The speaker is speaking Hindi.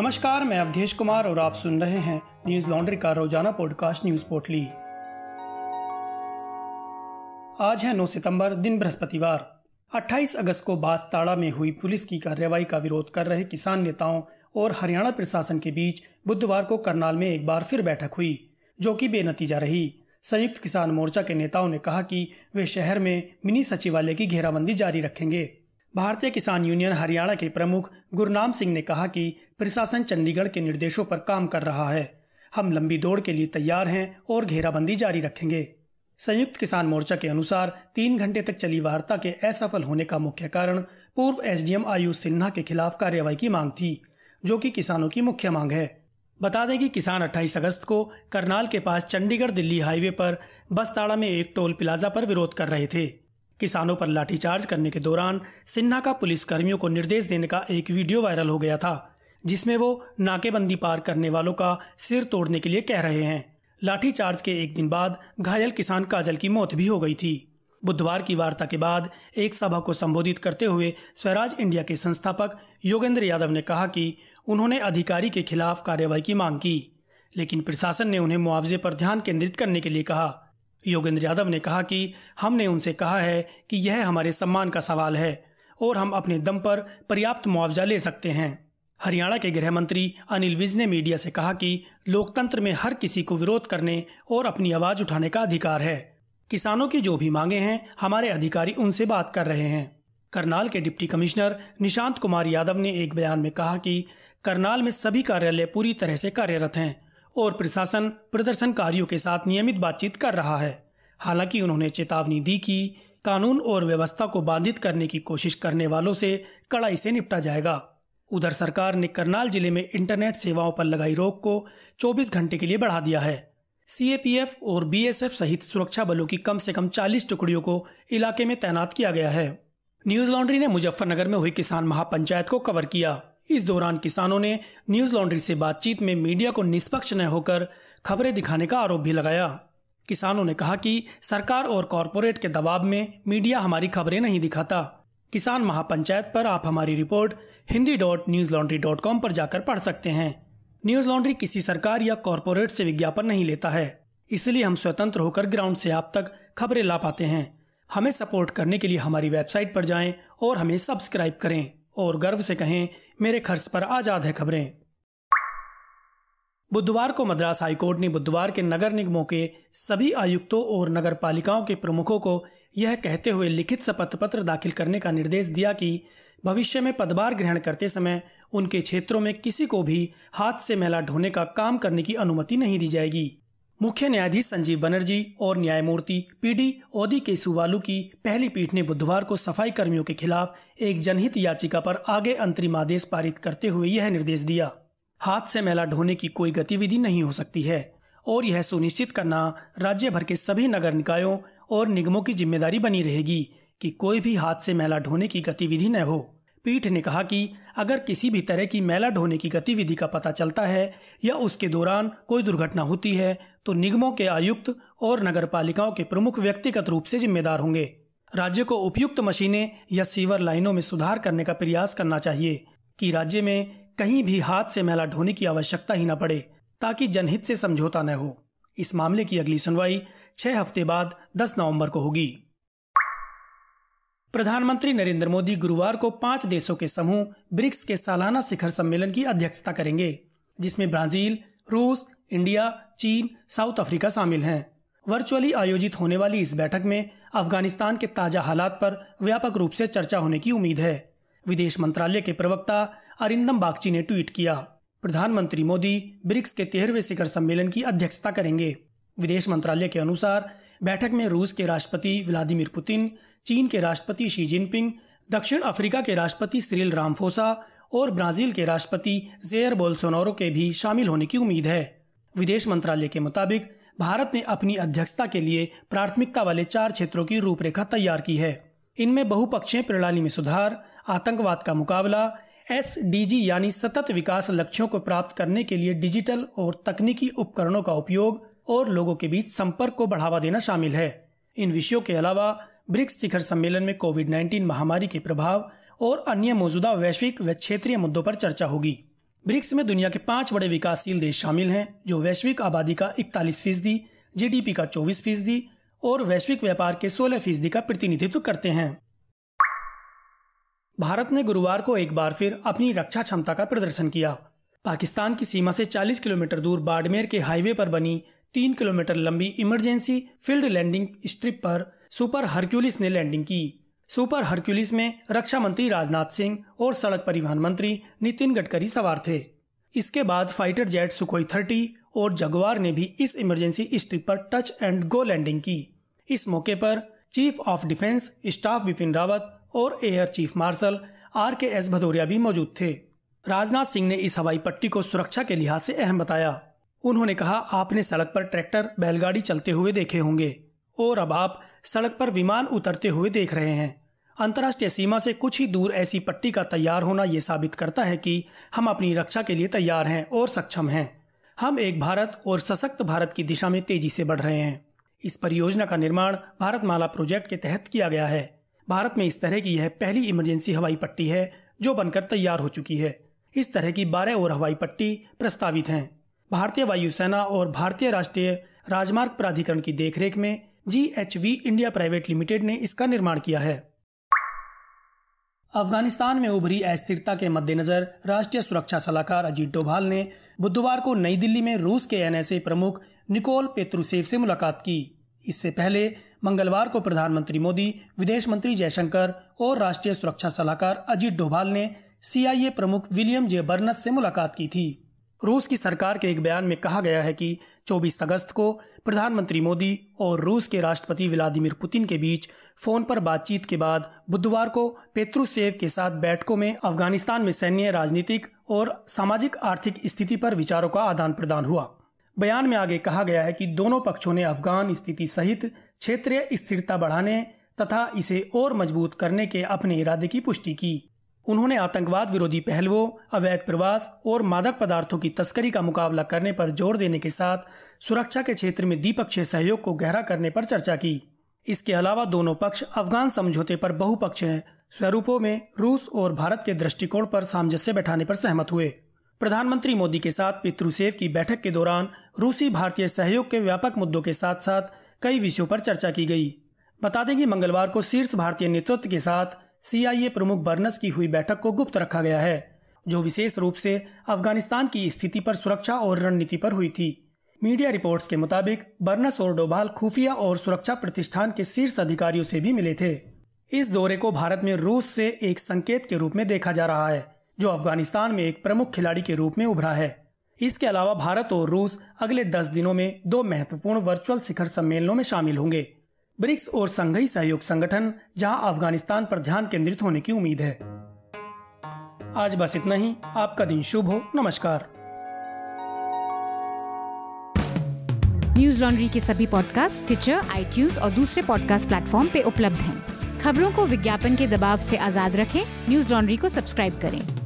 नमस्कार, मैं अवधेश कुमार और आप सुन रहे हैं न्यूज़ लॉन्ड्री का रोज़ाना पॉडकास्ट न्यूज़ पोर्टली। आज है 9 सितंबर, दिन बृहस्पतिवार। 28 अगस्त को बासताड़ा में हुई पुलिस की कार्रवाई का विरोध कर रहे किसान नेताओं और हरियाणा प्रशासन के बीच बुधवार को करनाल में एक बार फिर बैठक हुई, जो कि बेनतीजा रही। संयुक्त किसान मोर्चा के नेताओं ने कहा कि वे शहर में मिनी सचिवालय की घेराबंदी जारी रखेंगे। भारतीय किसान यूनियन हरियाणा के प्रमुख गुरनाम सिंह ने कहा कि प्रशासन चंडीगढ़ के निर्देशों पर काम कर रहा है। हम लंबी दौड़ के लिए तैयार हैं और घेराबंदी जारी रखेंगे। संयुक्त किसान मोर्चा के अनुसार तीन घंटे तक चली वार्ता के असफल होने का मुख्य कारण पूर्व एसडीएम आयुष सिन्हा के खिलाफ कार्रवाई की मांग थी, जो कि किसानों की मुख्य मांग है। बता दें कि किसान 28 अगस्त को करनाल के पास चंडीगढ़ दिल्ली हाईवे पर बसताड़ा में एक टोल प्लाजा पर विरोध कर रहे थे। किसानों पर लाठीचार्ज करने के दौरान सिन्हा का पुलिस कर्मियों को निर्देश देने का एक वीडियो वायरल हो गया था, जिसमें वो नाकेबंदी पार करने वालों का सिर तोड़ने के लिए कह रहे हैं। लाठीचार्ज के एक दिन बाद घायल किसान काजल की मौत भी हो गई थी। बुधवार की वार्ता के बाद एक सभा को संबोधित करते हुए स्वराज इंडिया के संस्थापक योगेंद्र यादव ने कहा कि उन्होंने अधिकारी के खिलाफ कार्रवाई की मांग की, लेकिन प्रशासन ने उन्हें मुआवजे पर ध्यान केंद्रित करने के लिए कहा। योगेंद्र यादव ने कहा कि हमने उनसे कहा है कि यह हमारे सम्मान का सवाल है और हम अपने दम पर पर्याप्त मुआवजा ले सकते हैं। हरियाणा के गृह मंत्री अनिल विज ने मीडिया से कहा कि लोकतंत्र में हर किसी को विरोध करने और अपनी आवाज़ उठाने का अधिकार है। किसानों की जो भी मांगे हैं, हमारे अधिकारी उनसे बात कर रहे हैं। करनाल के डिप्टी कमिश्नर निशांत कुमार यादव ने एक बयान में कहा कि करनाल में सभी कार्यालय पूरी तरह से कार्यरत हैं। और प्रशासन प्रदर्शनकारियों के साथ नियमित बातचीत कर रहा है। हालाँकि उन्होंने चेतावनी दी कि कानून और व्यवस्था को बाधित करने की कोशिश करने वालों से कड़ाई से निपटा जाएगा। उधर सरकार ने करनाल ज़िले में इंटरनेट सेवाओं पर लगाई रोक को 24 घंटे के लिए बढ़ा दिया है। सीएपीएफ और बीएसएफ सहित सुरक्षा बलों की कम से कम 40 टुकड़ियों को इलाके में तैनात किया गया है। न्यूज़ लॉन्ड्री ने मुजफ्फरनगर में हुई किसान महापंचायत को कवर किया। इस दौरान किसानों ने न्यूज़ लॉन्ड्री से बातचीत में मीडिया को निष्पक्ष न होकर खबरें दिखाने का आरोप भी लगाया। किसानों ने कहा कि सरकार और कॉरपोरेट के दबाव में मीडिया हमारी खबरें नहीं दिखाता। किसान महापंचायत पर आप हमारी report Hindi dot Newslaundry dot com पर जाकर पढ़ सकते हैं। न्यूज़ लॉन्ड्री किसी सरकार या कॉरपोरेट से विज्ञापन नहीं लेता है। इसलिए हम स्वतंत्र होकर ग्राउंड से आप तक खबरें ला पाते हैं। हमें सपोर्ट करने के लिए हमारी वेबसाइट पर जाएँ और हमें सब्सक्राइब करें। और गर्व से कहें, मेरे खर्च पर आज़ाद है खबरें। बुधवार को मद्रास हाईकोर्ट ने बुधवार के नगर निगमों के सभी आयुक्तों और नगर पालिकाओं के प्रमुखों को यह कहते हुए लिखित शपथ पत्र दाखिल करने का निर्देश दिया कि भविष्य में पदभार ग्रहण करते समय उनके क्षेत्रों में किसी को भी हाथ से मैला ढोने का काम करने की अनुमति नहीं दी जाएगी। मुख्य न्यायाधीश संजीव बनर्जी और न्यायमूर्ति पीडी ओदी केसुवालू की पहली पीठ ने बुधवार को सफ़ाई कर्मियों के खिलाफ एक जनहित याचिका पर आगे अंतरिम आदेश पारित करते हुए यह निर्देश दिया। हाथ से मैला ढोने की कोई गतिविधि नहीं हो सकती है और यह सुनिश्चित करना राज्य भर के सभी नगर निकायों और निगमों की ज़िम्मेदारी बनी रहेगी कि कोई भी हाथ से मैला ढोने की गतिविधि न हो। पीठ ने कहा कि अगर किसी भी तरह की मैला ढोने की गतिविधि का पता चलता है या उसके दौरान कोई दुर्घटना होती है तो निगमों के आयुक्त और नगर पालिकाओं के प्रमुख व्यक्तिगत रूप से जिम्मेदार होंगे। राज्य को उपयुक्त मशीनें या सीवर लाइनों में सुधार करने का प्रयास करना चाहिए कि राज्य में कहीं भी हाथ से मैला ढोने की आवश्यकता ही न पड़े, ताकि जनहित से समझौता न हो। इस मामले की अगली सुनवाई छह हफ़्ते बाद 10 नवंबर को होगी। प्रधानमंत्री नरेंद्र मोदी गुरुवार को पाँच देशों के समूह ब्रिक्स के सालाना शिखर सम्मेलन की अध्यक्षता करेंगे, जिसमें ब्राज़ील, रूस, इंडिया, चीन, साउथ अफ्रीका शामिल हैं। वर्चुअली आयोजित होने वाली इस बैठक में अफ़गानिस्तान के ताज़ा हालात पर व्यापक रूप से चर्चा होने की उम्मीद है। विदेश मंत्रालय के प्रवक्ता अरिंदम बागची ने ट्वीट किया। प्रधानमंत्री मोदी ब्रिक्स के तेरहवें शिखर सम्मेलन की अध्यक्षता करेंगे। विदेश मंत्रालय के अनुसार बैठक में रूस के राष्ट्रपति व्लादिमीर पुतिन, चीन के राष्ट्रपति शी जिनपिंग, दक्षिण अफ्रीका के राष्ट्रपति सिरिल रामफोसा और ब्राज़ील के राष्ट्रपति जेयर बोल्सोनारो के भी शामिल होने की उम्मीद है। विदेश मंत्रालय के मुताबिक, भारत ने अपनी अध्यक्षता के लिए प्राथमिकता वाले चार क्षेत्रों की रूपरेखा तैयार की है। इनमें बहुपक्षीय प्रणाली में सुधार, आतंकवाद का मुकाबला, एसडीजी यानी सतत विकास लक्ष्यों को प्राप्त करने के लिए डिजिटल और तकनीकी उपकरणों का उपयोग और लोगों के बीच संपर्क को बढ़ावा देना शामिल है। इन विषयों के अलावा, ब्रिक्स शिखर सम्मेलन में कोविड 19 महामारी के प्रभाव और अन्य मौजूदा वैश्विक व क्षेत्रीय मुद्दों पर चर्चा होगी। ब्रिक्स में दुनिया के पाँच बड़े विकासशील देश शामिल हैं, जो वैश्विक आबादी का इकतालीस फ़ीसदी, जीडीपी का चौबीस फ़ीसदी और वैश्विक व्यापार के सोलह फ़ीसदी का प्रतिनिधित्व करते हैं। भारत ने गुरुवार को एक बार फिर अपनी रक्षा क्षमता का प्रदर्शन किया। पाकिस्तान की सीमा से 40 किलोमीटर दूर बाड़मेर के हाईवे पर बनी तीन किलोमीटर लंबी इमरजेंसी फ़ील्ड लैंडिंग स्ट्रिप पर सुपर हरक्यूलिस ने लैंडिंग की। सुपर हरक्यूलिस में रक्षा मंत्री राजनाथ सिंह और सड़क परिवहन मंत्री नितिन गडकरी सवार थे। इसके बाद फाइटर जेट सुखोई थर्टी और जगवार ने भी इस इमरजेंसी स्ट्रिप पर टच एंड गो लैंडिंग की। इस मौके पर chief of defence staff Bipin Rawat और air chief marshal R K S Bhadauria भी मौजूद थे। राजनाथ सिंह ने इस हवाई पट्टी को सुरक्षा के लिहाज से अहम बताया। उन्होंने कहा, आपने सड़क पर ट्रैक्टर, बैलगाड़ी चलते हुए देखे होंगे, और अब आप सड़क पर विमान उतरते हुए देख रहे हैं। अंतर्राष्ट्रीय सीमा से कुछ ही दूर ऐसी पट्टी का तैयार होना ये साबित करता है कि हम अपनी रक्षा के लिए तैयार हैं और सक्षम हैं। हम एक भारत और सशक्त भारत की दिशा में तेज़ी से बढ़ रहे हैं। इस परियोजना का निर्माण भारत माला प्रोजेक्ट के तहत किया गया है। भारत में इस तरह की यह पहली इमरजेंसी हवाई पट्टी है, जो बनकर तैयार हो चुकी है। इस तरह की बारह और हवाई पट्टी प्रस्तावित हैं। भारतीय वायुसेना और भारतीय राष्ट्रीय राजमार्ग प्राधिकरण की देखरेख में G H V India private limited ने इसका निर्माण किया है। अफ़गानिस्तान में उभरी अस्थिरता के मद्देनजर राष्ट्रीय सुरक्षा सलाहकार अजीत डोभाल ने बुधवार को नई दिल्ली में रूस के एनएसए प्रमुख निकोल पेत्रुसेव से मुलाकात की। इससे पहले मंगलवार को प्रधानमंत्री मोदी, विदेश मंत्री जयशंकर और राष्ट्रीय सुरक्षा सलाहकार अजीत डोभाल ने सीआईए प्रमुख विलियम जे बर्नस से मुलाकात की थी। रूस की सरकार के एक बयान में कहा गया है कि 24 अगस्त को प्रधानमंत्री मोदी और रूस के राष्ट्रपति व्लादिमीर पुतिन के बीच फ़ोन पर बातचीत के बाद बुधवार को पेत्रुसेव के साथ बैठकों में अफ़गानिस्तान में सैन्य, राजनीतिक और सामाजिक आर्थिक स्थिति पर विचारों का आदान प्रदान हुआ। बयान में आगे कहा गया है कि दोनों पक्षों ने अफगान स्थिति सहित क्षेत्रीय स्थिरता बढ़ाने तथा इसे और मज़बूत करने के अपने इरादे की पुष्टि की। उन्होंने आतंकवाद विरोधी पहलुओं, अवैध प्रवास और मादक पदार्थों की तस्करी का मुकाबला करने पर ज़ोर देने के साथ सुरक्षा के क्षेत्र में द्विपक्षीय सहयोग को गहरा करने पर चर्चा की। इसके अलावा दोनों पक्ष अफगान समझौते पर बहुपक्षीय स्वरूपों में रूस और भारत के दृष्टिकोण पर सामंजस्य बैठाने पर सहमत हुए। प्रधानमंत्री मोदी के साथ पितृसेव की बैठक के दौरान रूसी भारतीय सहयोग के व्यापक मुद्दों के साथ साथ कई विषयों पर चर्चा की गई। बता दें कि मंगलवार को शीर्ष भारतीय नेतृत्व के साथ सीआईए प्रमुख बर्नस की हुई बैठक को गुप्त रखा गया है, जो विशेष रूप से अफ़गानिस्तान की स्थिति पर सुरक्षा और रणनीति पर हुई थी। मीडिया रिपोर्ट्स के मुताबिक, बर्नस और डोभाल खुफिया और सुरक्षा प्रतिष्ठान के शीर्ष अधिकारियों से भी मिले थे। इस दौरे को भारत में रूस से एक संकेत के रूप में देखा जा रहा है, जो अफ़गानिस्तान में एक प्रमुख खिलाड़ी के रूप में उभरा है। इसके अलावा भारत और रूस अगले दस दिनों में दो महत्वपूर्ण वर्चुअल शिखर सम्मेलनों में शामिल होंगे। ब्रिक्स और संघई सहयोग संगठन, जहाँ अफ़गानिस्तान पर ध्यान केंद्रित होने की उम्मीद है। आज बस इतना ही। आपका दिन शुभ हो। नमस्कार। न्यूज़ लॉन्ड्री के सभी पॉडकास्ट ट्विटर आई और दूसरे पॉडकास्ट प्लेटफॉर्म पे उपलब्ध हैं। खबरों को विज्ञापन के दबाव से आज़ाद रखें। न्यूज़ लॉन्ड्री को सब्सक्राइब करें।